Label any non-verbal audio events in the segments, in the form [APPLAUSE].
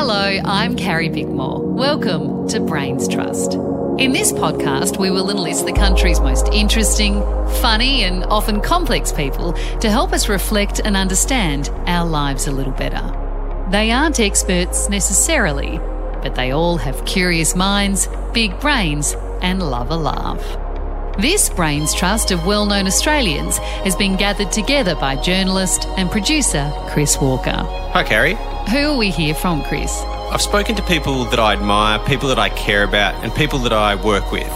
Hello, I'm Carrie Bickmore. Welcome to Brains Trust. In this podcast, we will enlist the country's most interesting, funny, and often complex people to help us reflect and understand our lives a little better. They aren't experts necessarily, but they all have curious minds, big brains, and love a laugh. This Brains Trust of well known Australians has been gathered together by journalist and producer Chris Walker. Hi, Carrie. Who are we here from, Chris? I've spoken to people that I admire, people that I care about, and people that I work with.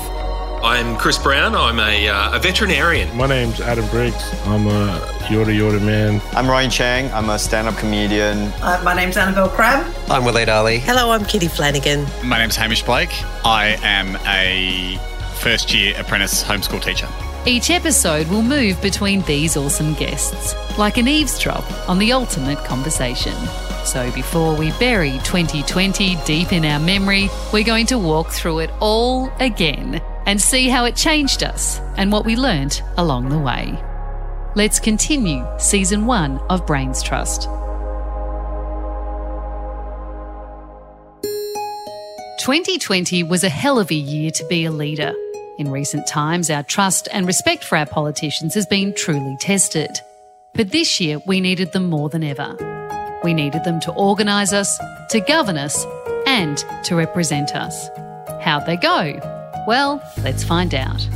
I'm Chris Brown. I'm a, uh, a veterinarian. My name's Adam Briggs. I'm a Yorta Yorta man. I'm Ronny Chieng. I'm a stand up comedian. Uh, my name's Annabel Crabb. I'm Waleed Aly. Hello, I'm Kitty Flanagan. My name's Hamish Blake. I am a first year apprentice homeschool teacher. Each episode will move between these awesome guests, like an eavesdrop on the ultimate conversation. So before we bury 2020 deep in our memory, we're going to walk through it all again and see how it changed us and what we learnt along the way. Let's continue season one of Brains Trust. 2020 was a hell of a year to be a leader. In recent times, our trust and respect for our politicians has been truly tested. But this year, we needed them more than ever. We needed them to organise us, to govern us, and to represent us. How'd they go? Well, let's find out.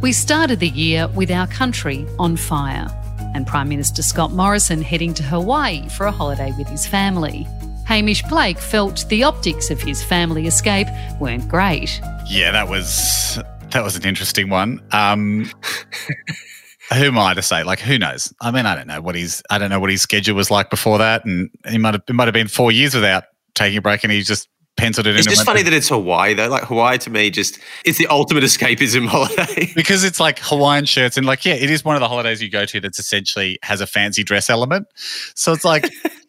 We started the year with our country on fire, and Prime Minister Scott Morrison heading to Hawaii for a holiday with his family. Hamish Blake felt the optics of his family escape weren't great. Yeah, that was that was an interesting one. Um, who am I to say? Like, who knows? I mean, I don't know what his I don't know what his schedule was like before that, and he might have it might have been four years without taking a break, and he just penciled it it's in. It's just funny that it's Hawaii though. Like Hawaii to me, just it's the ultimate escapism [LAUGHS] holiday because it's like Hawaiian shirts and like yeah, it is one of the holidays you go to that's essentially has a fancy dress element. So it's like. [LAUGHS]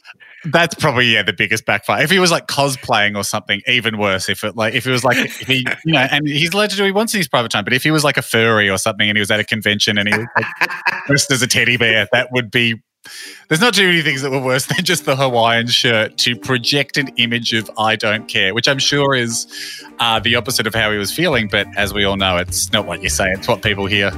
That's probably yeah the biggest backfire. If he was like cosplaying or something, even worse. If it like if it was like if he [LAUGHS] you know, and he's allowed to do what he wants in his private time. But if he was like a furry or something, and he was at a convention and he was like, [LAUGHS] dressed as a teddy bear, that would be. There's not too many things that were worse than just the Hawaiian shirt to project an image of I don't care, which I'm sure is uh, the opposite of how he was feeling. But as we all know, it's not what you say; it's what people hear.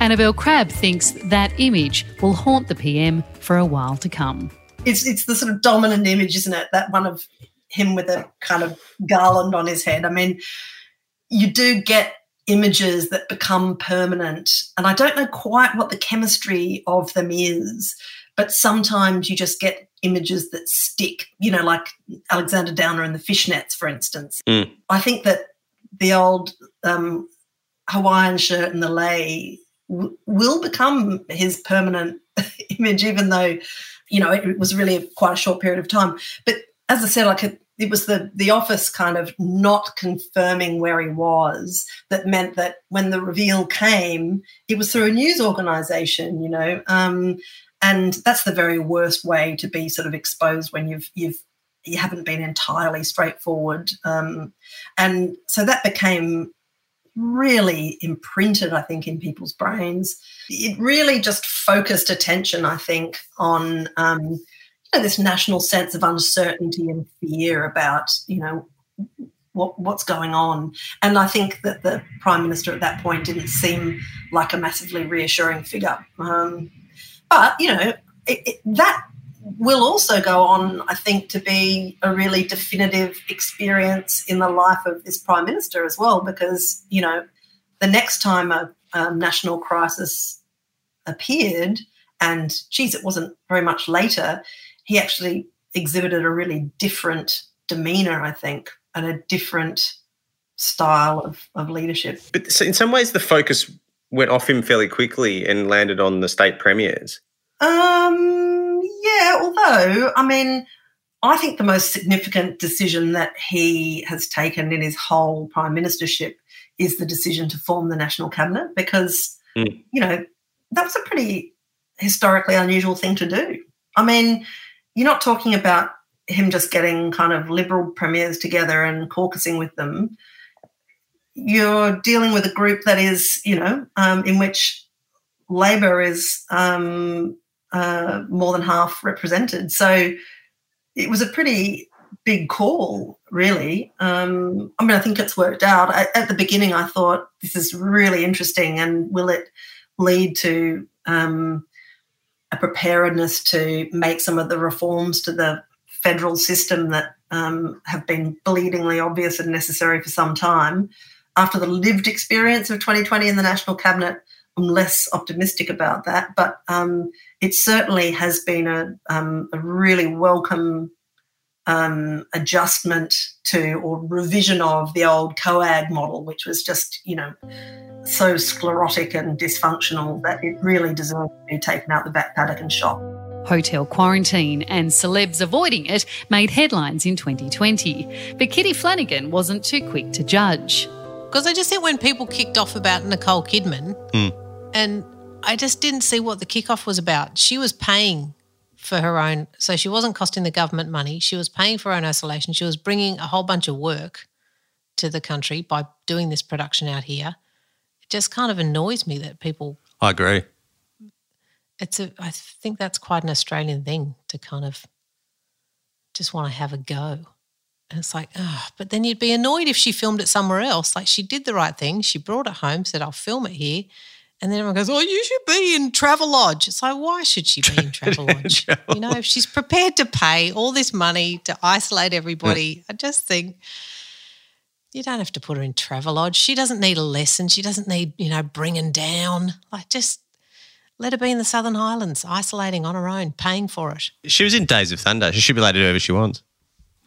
Annabel Crabb thinks that image will haunt the PM for a while to come it's it's the sort of dominant image, isn't it? That one of him with a kind of garland on his head. I mean, you do get images that become permanent, and I don't know quite what the chemistry of them is, but sometimes you just get images that stick. You know, like Alexander Downer and the fishnets, for instance. Mm. I think that the old um, Hawaiian shirt and the lei w- will become his permanent [LAUGHS] image, even though you know, it was really quite a short period of time. But as I said, like it, it was the the office kind of not confirming where he was that meant that when the reveal came, it was through a news organization, you know, um, and that's the very worst way to be sort of exposed when you've you've you haven't been entirely straightforward, um, and so that became really imprinted, I think, in people's brains. It really just focused attention, I think, on um, you know, this national sense of uncertainty and fear about, you know, what, what's going on. And I think that the prime minister at that point didn't seem like a massively reassuring figure. Um, but you know, it, it, that will also go on, I think, to be a really definitive experience in the life of this prime minister as well, because you know, the next time a, a national crisis appeared, and geez, it wasn't very much later, he actually exhibited a really different demeanor, I think, and a different style of, of leadership. But so in some ways, the focus went off him fairly quickly and landed on the state premiers. Um, yeah, although, I mean, I think the most significant decision that he has taken in his whole prime ministership is the decision to form the national cabinet because, mm. you know, that was a pretty historically unusual thing to do. I mean, you're not talking about him just getting kind of liberal premiers together and caucusing with them. You're dealing with a group that is, you know, um, in which Labor is um, uh, more than half represented. So it was a pretty big call, really. Um, I mean, I think it's worked out. I, at the beginning, I thought this is really interesting, and will it lead to um, a preparedness to make some of the reforms to the federal system that um, have been bleedingly obvious and necessary for some time? After the lived experience of 2020 in the National Cabinet, I'm less optimistic about that, but um, it certainly has been a, um, a really welcome um, adjustment to or revision of the old COAG model, which was just, you know, so sclerotic and dysfunctional that it really deserved to be taken out the back paddock and shot. Hotel quarantine and celebs avoiding it made headlines in 2020. But Kitty Flanagan wasn't too quick to judge. Because I just think when people kicked off about Nicole Kidman, Mm. And I just didn't see what the kickoff was about. She was paying for her own, so she wasn't costing the government money. She was paying for her own isolation. She was bringing a whole bunch of work to the country by doing this production out here. It just kind of annoys me that people. I agree. It's a. I think that's quite an Australian thing to kind of just want to have a go. And it's like, oh, but then you'd be annoyed if she filmed it somewhere else. Like she did the right thing. She brought it home, said, I'll film it here. And then everyone goes, Oh, you should be in Travelodge. It's like, why should she be in [LAUGHS] Travelodge? you know, if she's prepared to pay all this money to isolate everybody, I just think you don't have to put her in Travelodge. She doesn't need a lesson. She doesn't need, you know, bringing down. Like, just let her be in the Southern Highlands, isolating on her own, paying for it. She was in Days of Thunder. She should be allowed to do whatever she wants.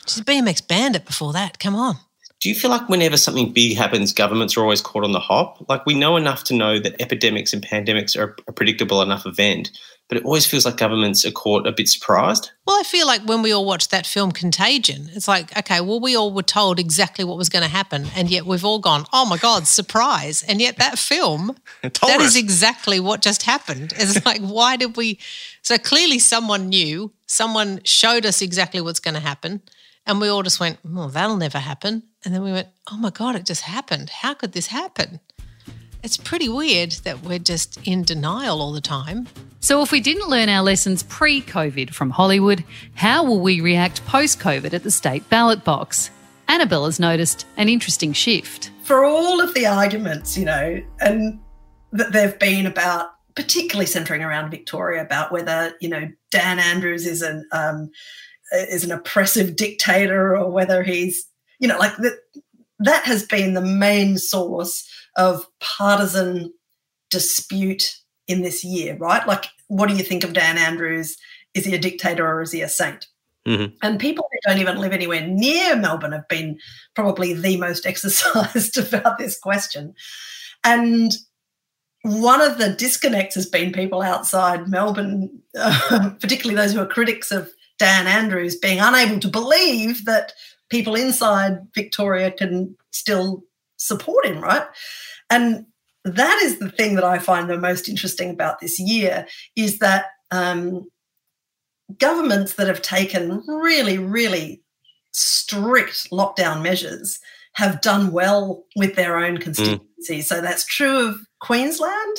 She's a BMX bandit before that. Come on. Do you feel like whenever something big happens, governments are always caught on the hop? Like we know enough to know that epidemics and pandemics are a predictable enough event, but it always feels like governments are caught a bit surprised. Well, I feel like when we all watched that film Contagion, it's like, okay, well, we all were told exactly what was going to happen, and yet we've all gone, oh my God, surprise. And yet that film, [LAUGHS] that us. is exactly what just happened. [LAUGHS] It's like, why did we? So clearly someone knew, someone showed us exactly what's going to happen, and we all just went, well, that'll never happen. And then we went, oh my God, it just happened. How could this happen? It's pretty weird that we're just in denial all the time. So, if we didn't learn our lessons pre COVID from Hollywood, how will we react post COVID at the state ballot box? Annabel has noticed an interesting shift. for all of the arguments, you know, and that there've been about, particularly centering around Victoria, about whether you know Dan Andrews is an um, is an oppressive dictator or whether he's, you know, like that. That has been the main source of partisan dispute in this year, right? Like, what do you think of Dan Andrews? Is he a dictator or is he a saint? Mhm. And people who don't even live anywhere near Melbourne have been probably the most [LAUGHS] exercised about this question. And one of the disconnects has been people outside Melbourne, uh, [LAUGHS] particularly those who are critics of Dan Andrews, being unable to believe that people inside Victoria can still support him, right? And that is the thing that I find the most interesting about this year is that um, governments that have taken really, really strict lockdown measures have done well with their own constituencies. So that's true of Queensland.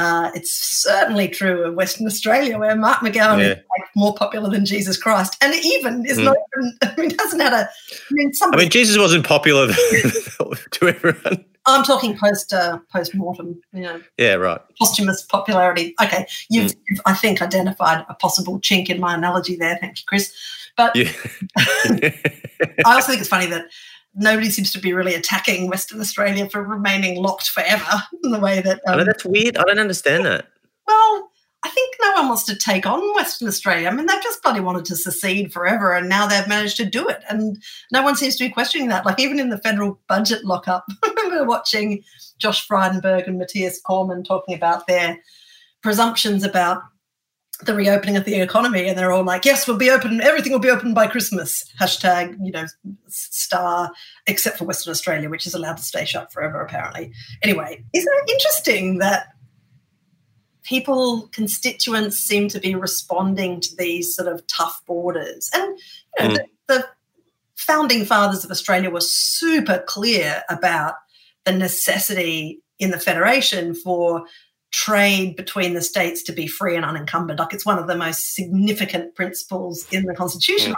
Uh, it's certainly true in Western Australia, where Mark McGowan Yeah. is like more popular than Jesus Christ, and even is not even. [LAUGHS] I mean, hasn't had a. I mean, some. I mean, Jesus wasn't popular [LAUGHS] to everyone. I'm talking post uh, post mortem. You know, Yeah, right. posthumous popularity. Okay, you've, you've, I think, identified a possible chink in my analogy there. Thank you, Chris. But Yeah. [LAUGHS] I also think it's funny that nobody seems to be really attacking Western Australia for remaining locked forever [LAUGHS] in the way that. Um, that's weird. I don't understand that. well, I think no one wants to take on Western Australia. I mean, they've just bloody wanted to secede forever, and now they've managed to do it, and no one seems to be questioning that. Like even in the federal budget lockup, [LAUGHS] I remember watching Josh Frydenberg and Matthias Cormann talking about their presumptions about the reopening of the economy, and they're all like, "Yes, we'll be open. Everything will be open by Christmas." Hashtag, you know, star, except for Western Australia, which is allowed to stay shut forever, apparently. Anyway, isn't it interesting that people, constituents, seem to be responding to these sort of tough borders? And you know, hmm. the, the founding fathers of Australia were super clear about the necessity in the federation for trade between the states to be free and unencumbered. Like it's one of the most significant principles in the Constitution.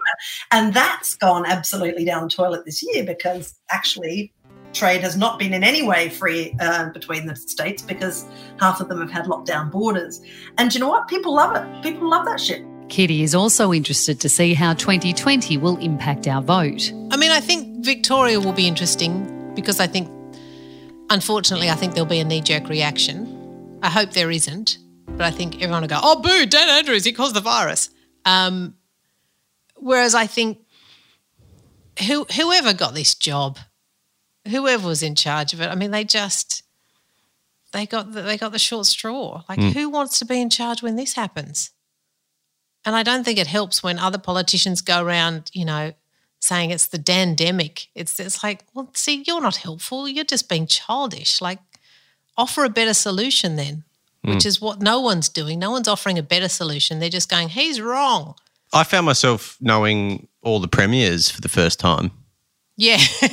And that's gone absolutely down the toilet this year because actually trade has not been in any way free uh, between the states because half of them have had lockdown borders. And you know what? People love it. People love that shit. Kitty is also interested to see how 2020 will impact our vote. I mean, I think Victoria will be interesting because I think, unfortunately, I think there'll be a knee jerk reaction. I hope there isn't, but I think everyone will go, oh, boo, Dan Andrews, he caused the virus. Um, whereas I think who, whoever got this job, whoever was in charge of it, I mean, they just they got the, they got the short straw. Like, who wants to be in charge when this happens? And I don't think it helps when other politicians go around, you know, saying it's the dandemic. It's it's like, well, see, you're not helpful. You're just being childish. Like, offer a better solution then, which hmm. is what no one's doing. No one's offering a better solution. They're just going, he's wrong. I found myself knowing all the premiers for the first time. Yeah. [LAUGHS]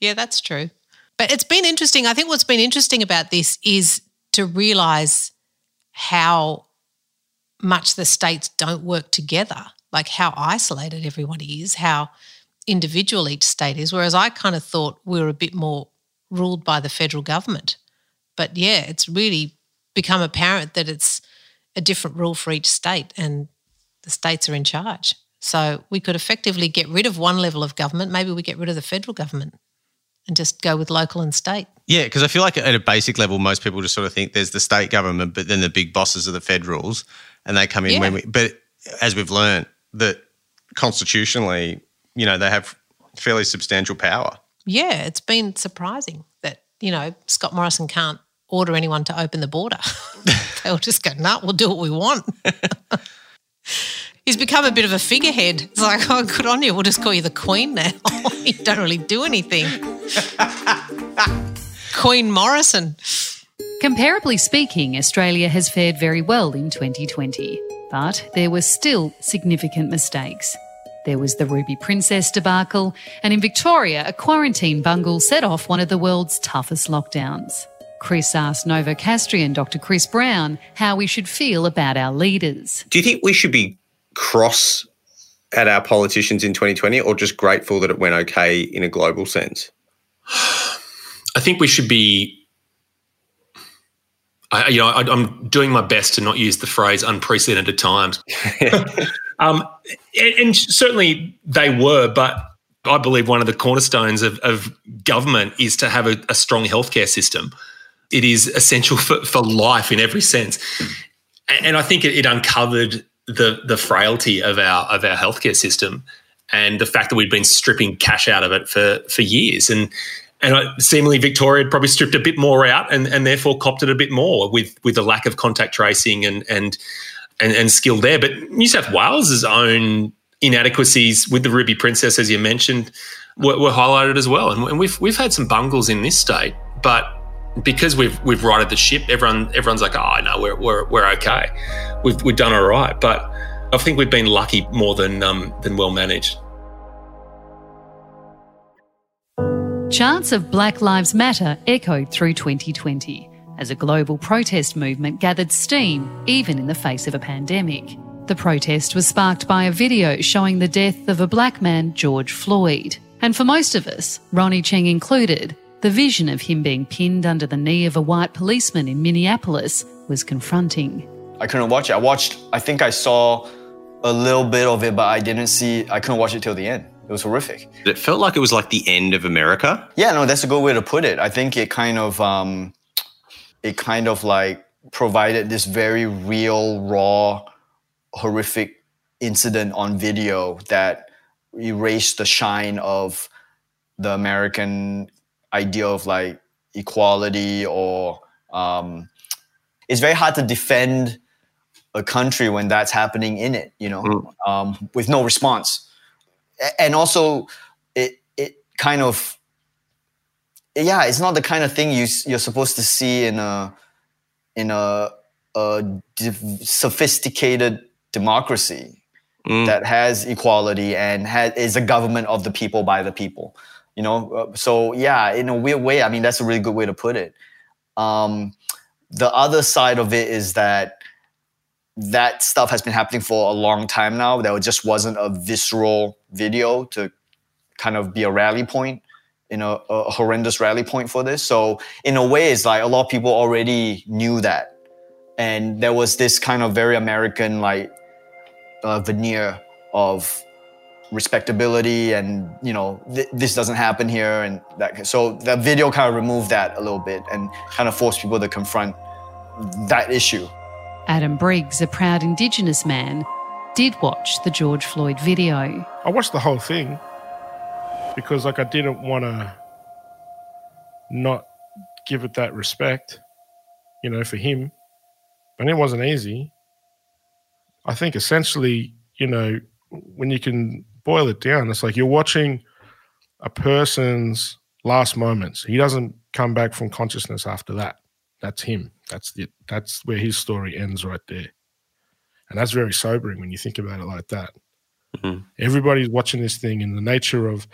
yeah, that's true. But it's been interesting. I think what's been interesting about this is to realize how much the states don't work together, like how isolated everyone is, how individual each state is. Whereas I kind of thought we were a bit more ruled by the federal government. But yeah, it's really become apparent that it's a different rule for each state and the states are in charge. So we could effectively get rid of one level of government. Maybe we get rid of the federal government and just go with local and state. Yeah, because I feel like at a basic level, most people just sort of think there's the state government, but then the big bosses are the federals, and they come in when we. But as we've learned, that constitutionally, you know, they have fairly substantial power. Yeah, it's been surprising that, you know, Scott Morrison can't order anyone to open the border. [LAUGHS] They'll just go, nah, we'll do what we want. [LAUGHS] He's become a bit of a figurehead. It's like, oh, good on you. We'll just call you the Queen now. [LAUGHS] you don't really do anything. Queen Morrison. Comparably speaking, Australia has fared very well in 2020, but there were still significant mistakes. There was the Ruby Princess debacle, and in Victoria, a quarantine bungle set off one of the world's toughest lockdowns. Chris asked Novocastrian Dr. Chris Brown how we should feel about our leaders. Do you think we should be cross at our politicians in 2020 or just grateful that it went okay in a global sense? [SIGHS] I think we should be. I, you know, I, I'm doing my best to not use the phrase "unprecedented times," [LAUGHS] um, and, and certainly they were. But I believe one of the cornerstones of, of government is to have a, a strong healthcare system. It is essential for, for life in every sense, and, I think it, it uncovered the the frailty of our of our healthcare system and the fact that we'd been stripping cash out of it for for years and and seemingly Victoria had probably stripped a bit more out and, and therefore copped it a bit more with with the lack of contact tracing and and and, and skill there. But New South Wales's own inadequacies with the Ruby Princess, as you mentioned, were, were highlighted as well. And, we've we've had some bungles in this state, but because we've we've righted the ship, everyone everyone's like, oh no, we're we're we're okay, we've we've done all right. But I think we've been lucky more than um, than well managed. Chants of Black Lives Matter echoed through 2020 as a global protest movement gathered steam even in the face of a pandemic. The protest was sparked by a video showing the death of a black man, George Floyd. And for most of us, Ronny Chieng included, the vision of him being pinned under the knee of a white policeman in Minneapolis was confronting. I couldn't watch it. I watched, I think I saw a little bit of it, but I didn't see, I couldn't watch it till the end. It was horrific. It felt like it was like the end of America. Yeah, no, that's a good way to put it. I think it kind of, um, it kind of like provided this very real, raw, horrific incident on video that erased the shine of the American idea of like equality or um, it's very hard to defend a country when that's happening in it, you know, um, with no response. And also, it it kind of yeah, it's not the kind of thing you you're supposed to see in a in a, a div- sophisticated democracy that has equality and has, is a government of the people by the people. You know, Uh, so yeah, in a weird way, I mean that's a really good way to put it. Um, the other side of it is that that stuff has been happening for a long time now. There just wasn't a visceral video to kind of be a rally point, you know, a horrendous rally point for this. So in a way, it's like a lot of people already knew that, and there was this kind of very American like uh, veneer of respectability and you know th- this doesn't happen here and that so the video kind of removed that a little bit and kind of forced people to confront that issue Adam Briggs, a proud Indigenous man, did watch the George Floyd video. I watched the whole thing because, like, I didn't want to not give it that respect, you know, for him. And it wasn't easy. I think essentially, you know, when you can boil it down, it's like you're watching a person's last moments. He doesn't come back from consciousness after that. That's him. That's the that's where his story ends right there. And that's very sobering when you think about it like that. Mm-hmm. Everybody's watching this thing in the nature of,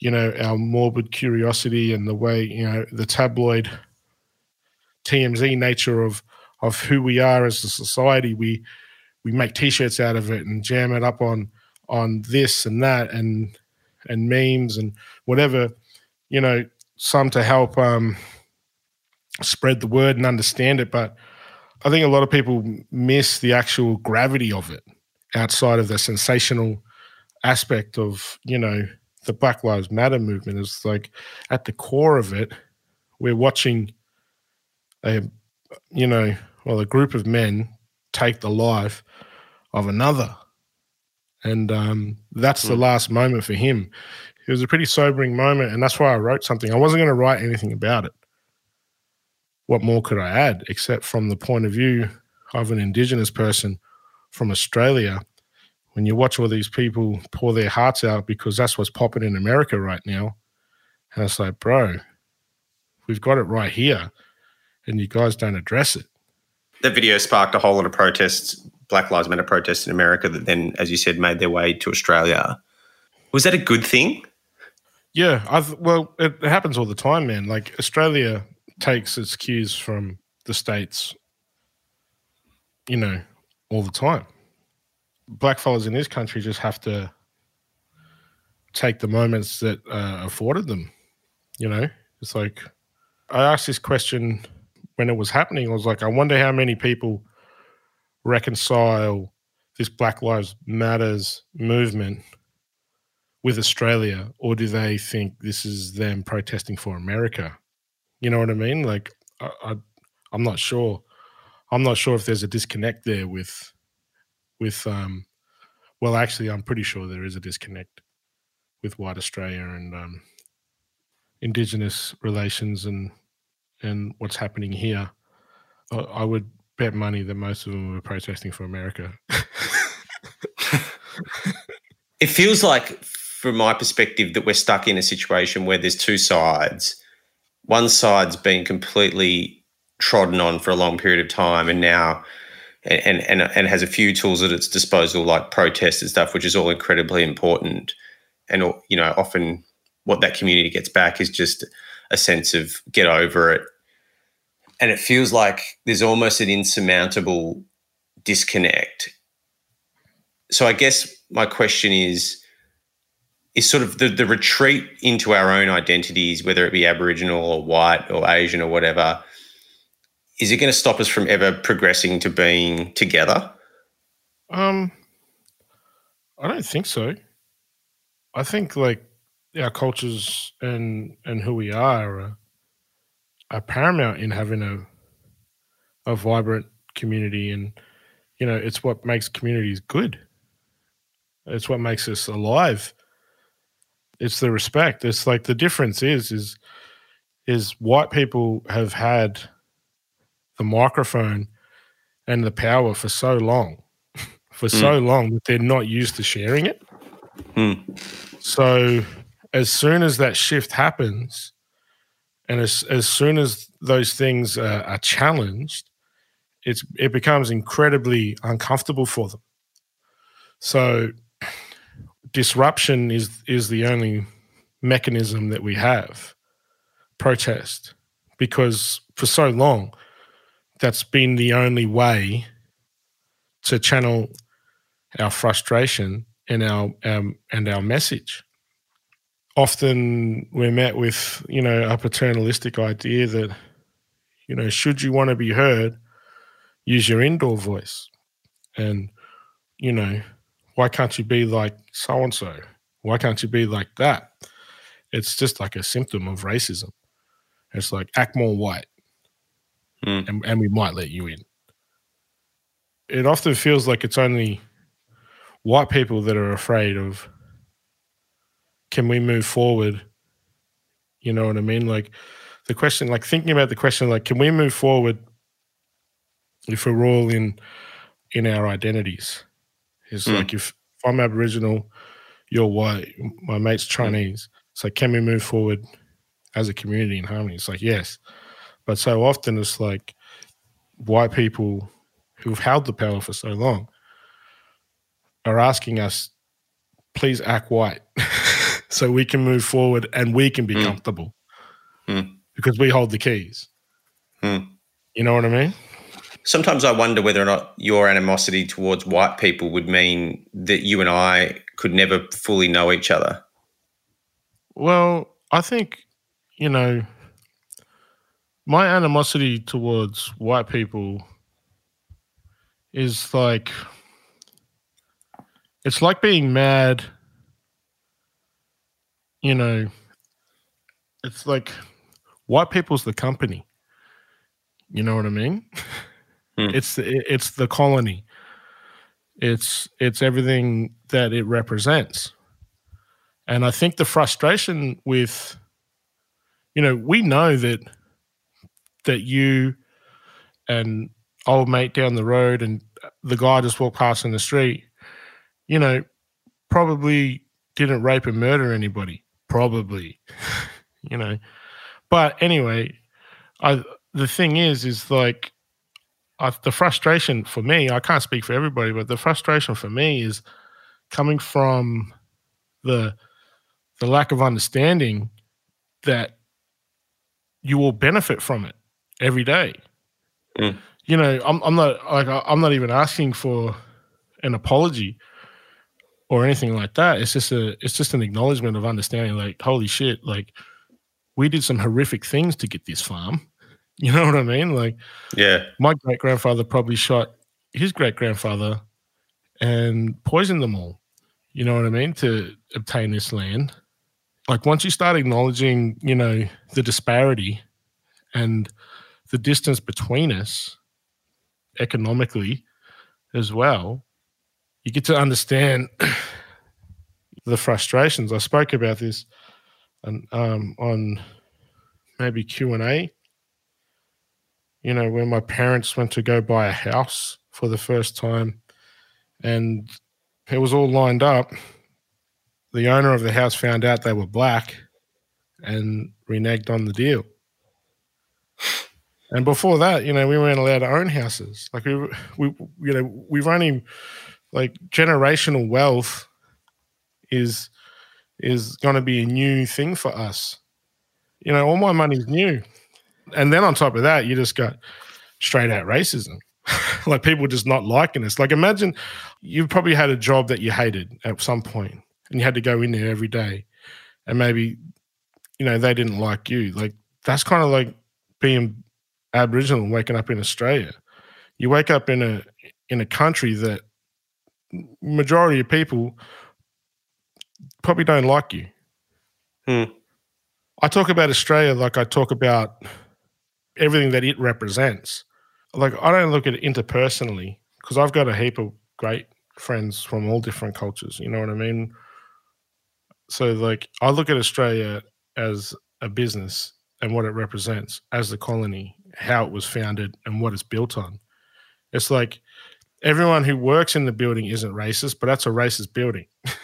you know, our morbid curiosity and the way, you know, the tabloid TMZ nature of of who we are as a society. We we make t-shirts out of it and jam it up on on this and that and and memes and whatever, you know, some to help um spread the word and understand it. But I think a lot of people miss the actual gravity of it outside of the sensational aspect of, you know, the Black Lives Matter movement. Is like at the core of it, we're watching a, you know, well, a group of men take the life of another. And um, that's mm. the hmm. last moment for him. It was a pretty sobering moment. And that's why I wrote something. I wasn't going to write anything about it what more could I add except from the point of view of an Indigenous person from Australia? When you watch all these people pour their hearts out because that's what's popping in America right now, and it's like, bro, we've got it right here, and you guys don't address it. The video sparked a whole lot of protests, Black Lives Matter protests in America that then, as you said, made their way to Australia. Was that a good thing? Yeah, I've, well, it happens all the time, man. Like Australia takes its cues from the states, you know, all the time. Black fellas in this country just have to take the moments that uh, afforded them. You know, it's like I asked this question when it was happening. I was like, I wonder how many people reconcile this Black Lives Matters movement with Australia, or do they think this is them protesting for America? You know what I mean? Like, I, I I'm not sure. I'm not sure if there's a disconnect there with, with um, well, actually, I'm pretty sure there is a disconnect with white Australia and um, Indigenous relations and and what's happening here. I, I would bet money that most of them were protesting for America. [LAUGHS] it feels like, from my perspective, that we're stuck in a situation where there's two sides one side's been completely trodden on for a long period of time and now and and and has a few tools at its disposal like protest and stuff which is all incredibly important. And you know often what that community gets back is just a sense of get over it. And it feels like there's almost an insurmountable disconnect. So i guess my question is is sort of the, the retreat into our own identities, whether it be Aboriginal or white or Asian or whatever, is it going to stop us from ever progressing to being together? Um, I don't think so. I think like our cultures and and who we are are, are paramount in having a a vibrant community, and you know it's what makes communities good. It's what makes us alive it's the respect. It's like the difference is is is white people have had the microphone and the power for so long, [LAUGHS] for mm. so long that they're not used to sharing it. Mm. So as soon as that shift happens, and as as soon as those things uh, are challenged, it's it becomes incredibly uncomfortable for them. So disruption is is the only mechanism that we have protest because for so long, that's been the only way to channel our frustration and our um, and our message. Often we're met with, you know, a paternalistic idea that, you know, should you want to be heard, use your indoor voice. And, you know, why can't you be like so and so? Why can't you be like that? It's just like a symptom of racism. It's like act more white, Mm. and, and we might let you in. It often feels like it's only white people that are afraid of can we move forward? You know what I mean? Like the question, like thinking about the question, like can we move forward if we're all in in our identities? It's Mm. like if, if I'm Aboriginal, you're white, my mate's Chinese. It's like can we move forward as a community in harmony? It's like yes, but so often it's like white people who've held the power for so long are asking us, please act white [LAUGHS] so we can move forward and we can be Mm. comfortable Mm. because we hold the keys. Mm. You know what I mean? Sometimes I wonder whether or not your animosity towards white people would mean that you and I could never fully know each other. Well, I think, you know, my animosity towards white people is like, it's like being mad, you know, it's like white people's the company. You know what I mean? Hmm. It's it's the colony. It's it's everything that it represents. And I think the frustration with, you know, we know that that you and old mate down the road and the guy just walked past in the street, you know, probably didn't rape and murder anybody. Probably, [LAUGHS] you know. But anyway, I the thing is, is like I, the frustration for me. I can't speak for everybody, but the frustration for me is coming from the the lack of understanding that you will benefit from it every day. Mm. You know, I'm, I'm not like I'm not even asking for an apology or anything like that. It's just a it's just an acknowledgement of understanding. Like, holy shit! Like, we did some horrific things to get this farm. [LAUGHS] You know what I mean? Like, Yeah. my great grandfather probably shot his great grandfather and poisoned them all. You know what I mean? To obtain this land. Like once you start acknowledging, you know, the disparity and the distance between us economically as well, you get to understand [CLEARS THROAT] the frustrations. I spoke about this on, um, on maybe Q and A you know, when my parents went to go buy a house for the first time and it was all lined up, the owner of the house found out they were black and reneged on the deal. And before that, you know, we weren't allowed to own houses. Like we, we, you know, we've only like generational wealth is is going to be a new thing for us. You know, all my money's new and then on top of that, you just got straight out racism. [LAUGHS] like people just not liking us. Like imagine you probably had a job that you hated at some point and you had to go in there every day and maybe, you know, they didn't like you. Like that's kind of like being Aboriginal and waking up in Australia. You wake up in a in a country that majority of people probably don't like you. Hmm. I talk about Australia like I talk about everything that it represents. Like I don't look at it interpersonally because I've got a heap of great friends from all different cultures. You know what I mean? So like I look at Australia as a business and what it represents as the colony, how it was founded and what it's built on. It's like everyone who works in the building isn't racist, but that's a racist building. [LAUGHS]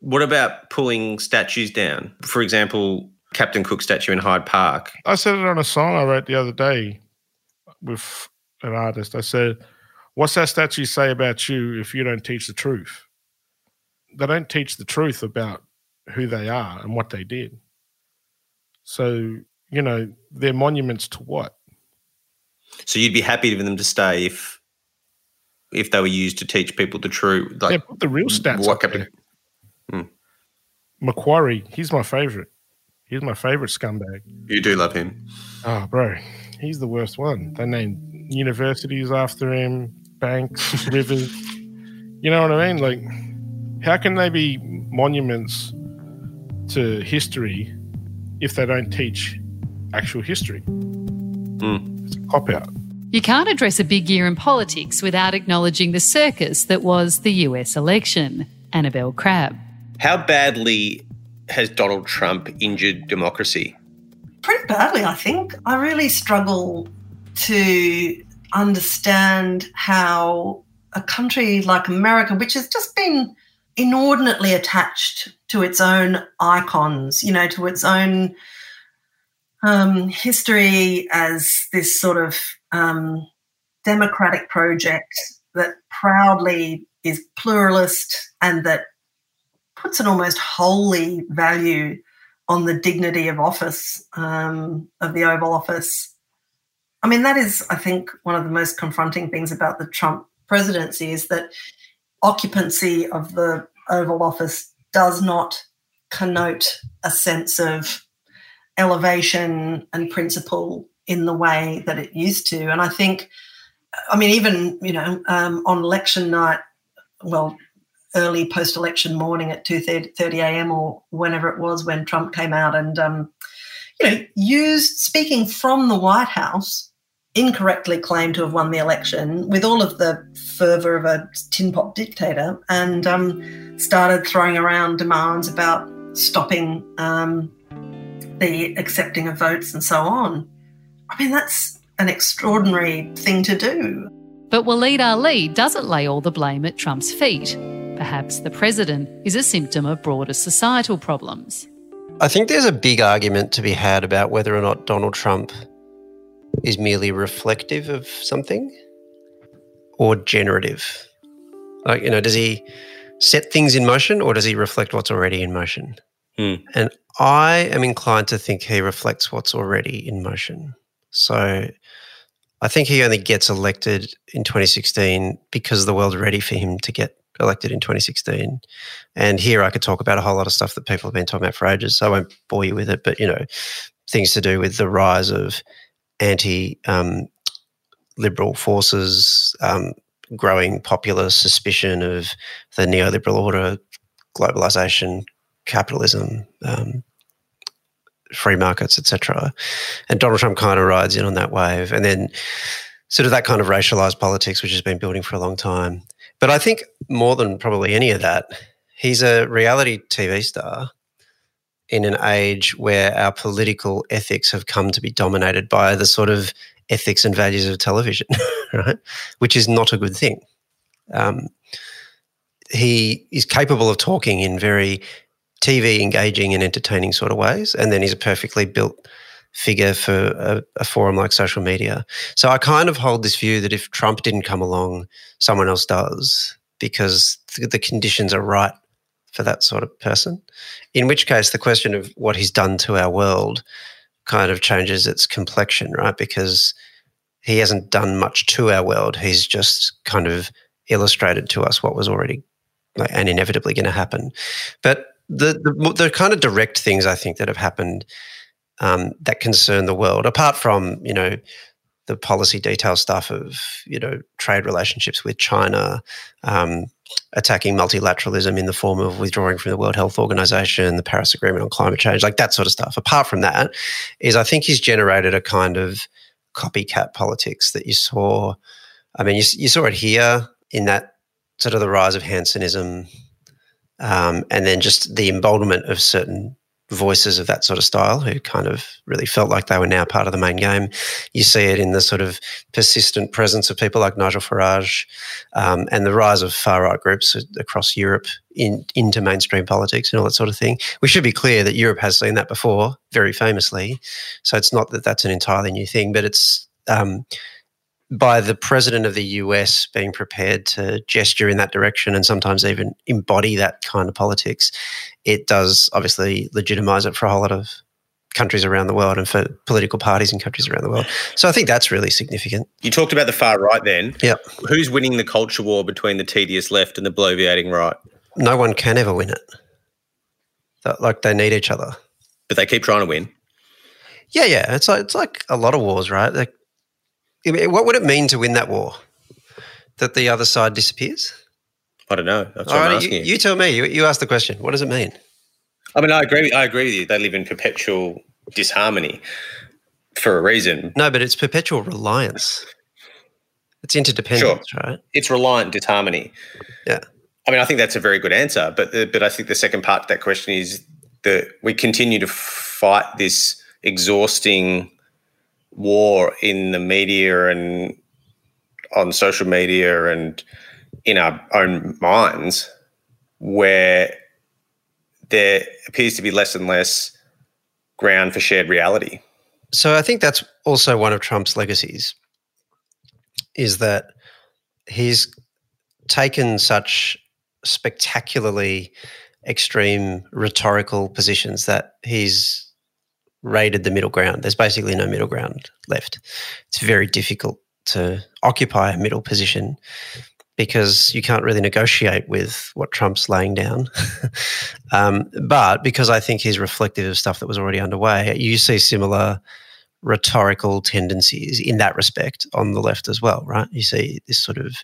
What about pulling statues down? For example, Captain Cook statue in Hyde Park. I said it on a song I wrote the other day with an artist. I said, What's that statue say about you if you don't teach the truth? They don't teach the truth about who they are and what they did. So, you know, they're monuments to what? So you'd be happy for them to stay if if they were used to teach people the true like yeah, put the real stats. what happened. there. Macquarie, he's my favorite. He's my favorite scumbag. You do love him. Oh, bro, he's the worst one. They named universities after him, banks, [LAUGHS] rivers. You know what I mean? Like, how can they be monuments to history if they don't teach actual history? Hmm. It's a cop out. You can't address a big year in politics without acknowledging the circus that was the US election. Annabel Crabb. How badly has Donald Trump injured democracy? pretty badly, I think. I really struggle to understand how a country like America, which has just been inordinately attached to its own icons, you know, to its own um, history as this sort of um, democratic project that proudly is pluralist and that puts an almost holy value on the dignity of office, um, of the Oval Office. I mean, that is, I think, one of the most confronting things about the Trump presidency is that occupancy of the Oval Office does not connote a sense of elevation and principle in the way that it used to. And I think, I mean, even, you know, um, on election night, well, early post-election morning at 2.30 a.m. or whenever it was when Trump came out and, um, you know, used, speaking from the White House, incorrectly claimed to have won the election with all of the fervour of a tin pot dictator and um, started throwing around demands about stopping um, the accepting of votes and so on. I mean, that's an extraordinary thing to do. But Waleed Aly doesn't lay all the blame at Trump's feet. Perhaps the president is a symptom of broader societal problems. I think there's a big argument to be had about whether or not Donald Trump is merely reflective of something or generative. Like, you know, does he set things in motion or does he reflect what's already in motion? Hmm. And I am inclined to think he reflects what's already in motion. So I think he only gets elected in 2016 because the world's ready for him to get elected in 2016. And here I could talk about a whole lot of stuff that people have been talking about for ages. So I won't bore you with it, but you know, things to do with the rise of anti um, liberal forces, um, growing popular suspicion of the neoliberal order, globalization, capitalism, um, free markets, etc. And Donald Trump kind of rides in on that wave, and then sort of that kind of racialized politics, which has been building for a long time. But I think more than probably any of that, he's a reality TV star in an age where our political ethics have come to be dominated by the sort of ethics and values of television, [LAUGHS] right? Which is not a good thing. Um, he is capable of talking in very TV engaging and entertaining sort of ways, and then he's a perfectly built figure for a, a, forum like social media. So I kind of hold this view that if Trump didn't come along, someone else does because the, the conditions are right for that sort of person. In which case, the question of what he's done to our world kind of changes its complexion, right? Because he hasn't done much to our world. He's just kind of illustrated to us what was already like, and inevitably going to happen. But the, the, the kind of direct things I think that have happened um, that concern the world, apart from you know the policy detail stuff of you know trade relationships with China, um, attacking multilateralism in the form of withdrawing from the World Health Organization, the Paris Agreement on climate change, like that sort of stuff. Apart from that, is I think he's generated a kind of copycat politics that you saw. I mean, you, you saw it here in that sort of the rise of Hansonism, um, and then just the emboldenment of certain voices of that sort of style who kind of really felt like they were now part of the main game. You see it in the sort of persistent presence of people like Nigel Farage um, and the rise of far right groups across Europe in, into mainstream politics and all that sort of thing. We should be clear that Europe has seen that before, very famously. So it's not that that's an entirely new thing, but it's. Um, by the president of the US being prepared to gesture in that direction and sometimes even embody that kind of politics, it does obviously legitimize it for a whole lot of countries around the world and for political parties in countries around the world. So I think that's really significant. You talked about the far right then. Yep. Who's winning the culture war between the tedious left and the bloviating right? No one can ever win it. Like they need each other. But they keep trying to win. Yeah, yeah. It's like it's like a lot of wars, right? Like, what would it mean to win that war? That the other side disappears? I don't know. That's what All I'm asking you, you. you tell me. You, you ask the question. What does it mean? I mean, I agree. I agree with you. They live in perpetual disharmony for a reason. No, but it's perpetual reliance. It's interdependence, right? It's reliant disharmony. Yeah. I mean, I think that's a very good answer. But the, but I think the second part to that question is that we continue to fight this exhausting war in the media and on social media and in our own minds, where there appears to be less and less ground for shared reality. So I think that's also one of Trump's legacies is that he's taken such spectacularly extreme rhetorical positions that he's raided the middle ground. There's basically no middle ground left. It's very difficult to occupy a middle position because you can't really negotiate with what Trump's laying down. [LAUGHS] um, but because I think he's reflective of stuff that was already underway, you see similar rhetorical tendencies in that respect on the left as well, right? You see this sort of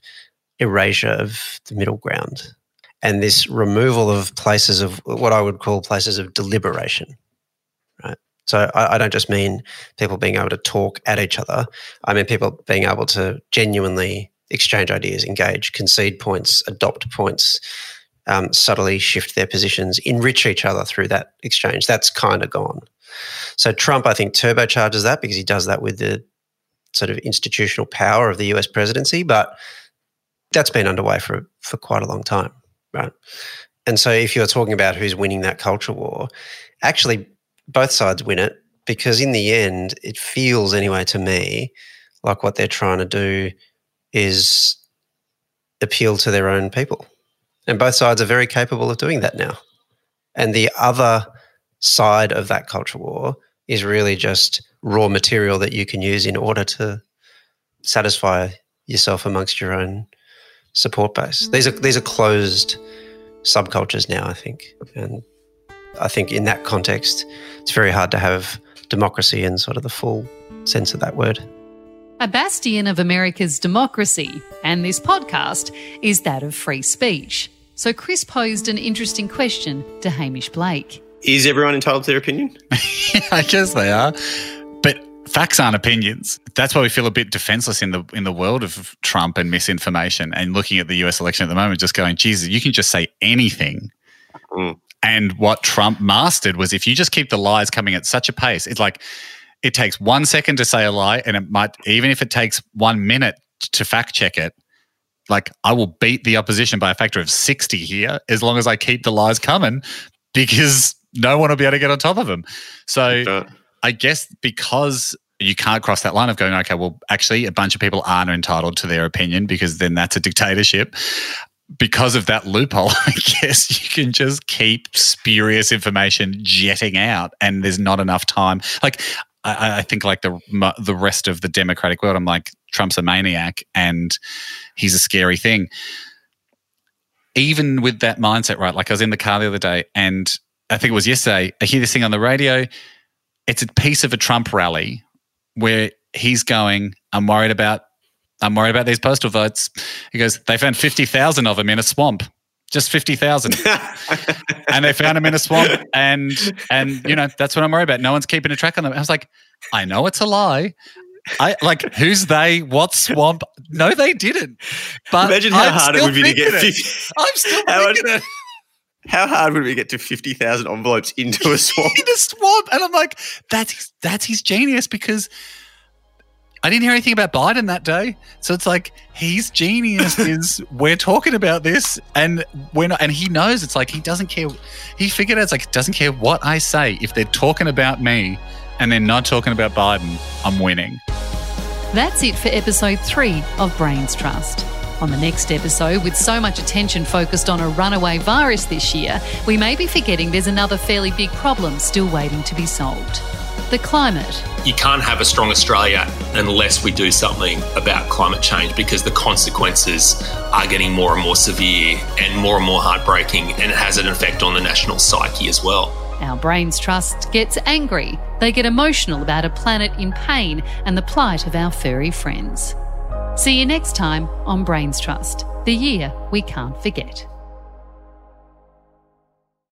erasure of the middle ground and this removal of places of what I would call places of deliberation, right? So I, I don't just mean people being able to talk at each other. I mean people being able to genuinely exchange ideas, engage, concede points, adopt points, um, subtly shift their positions, enrich each other through that exchange. That's kind of gone. So Trump, I think, turbocharges that because he does that with the sort of institutional power of the US presidency, but that's been underway for for quite a long time, right? And so if you're talking about who's winning that culture war, actually both sides win it because in the end, it feels anyway to me like what they're trying to do is appeal to their own people. And both sides are very capable of doing that now. And the other side of that culture war is really just raw material that you can use in order to satisfy yourself amongst your own support base. These are these are closed subcultures now, I think. And I think in that context, it's very hard to have democracy in sort of the full sense of that word. A bastion of America's democracy, and this podcast is that of free speech. So Chris posed an interesting question to Hamish Blake. Is everyone entitled to their opinion? [LAUGHS] I guess they are. But facts aren't opinions. That's why we feel a bit defenseless in the in the world of Trump and misinformation and looking at the US election at the moment, just going, Jesus, you can just say anything. Mm. And what Trump mastered was if you just keep the lies coming at such a pace, it's like it takes one second to say a lie, and it might even if it takes one minute to fact check it, like I will beat the opposition by a factor of 60 here as long as I keep the lies coming because no one will be able to get on top of them. So I guess because you can't cross that line of going, okay, well, actually, a bunch of people aren't entitled to their opinion because then that's a dictatorship. Because of that loophole, [LAUGHS] I guess you can just keep spurious information jetting out, and there's not enough time. Like, I, I think, like the the rest of the democratic world, I'm like, Trump's a maniac, and he's a scary thing. Even with that mindset, right? Like, I was in the car the other day, and I think it was yesterday. I hear this thing on the radio it's a piece of a Trump rally where he's going, I'm worried about I'm worried about these postal votes. He goes, they found 50,000 of them in a swamp. Just 50,000. [LAUGHS] and they found them in a swamp and and you know, that's what I'm worried about. No one's keeping a track on them. I was like, I know it's a lie. I like who's they? What swamp? No, they didn't. But Imagine how I'm hard it would be to get 50 I'm still How thinking it. How hard would we get to 50,000 envelopes into a swamp? [LAUGHS] in a swamp. And I'm like, that's that's his genius because I didn't hear anything about Biden that day. So it's like his genius [LAUGHS] is we're talking about this and we're not, and he knows it's like he doesn't care. He figured out it's like it doesn't care what I say. If they're talking about me and they're not talking about Biden, I'm winning. That's it for episode three of Brains Trust. On the next episode, with so much attention focused on a runaway virus this year, we may be forgetting there's another fairly big problem still waiting to be solved. The climate, You can't have a strong Australia unless we do something about climate change because the consequences are getting more and more severe and more and more heartbreaking, and it has an effect on the national psyche as well. our Brains Trust gets angry. They get emotional about a planet in pain and the plight of our furry friends. See you next time on Brains Trust, the year we can't forget.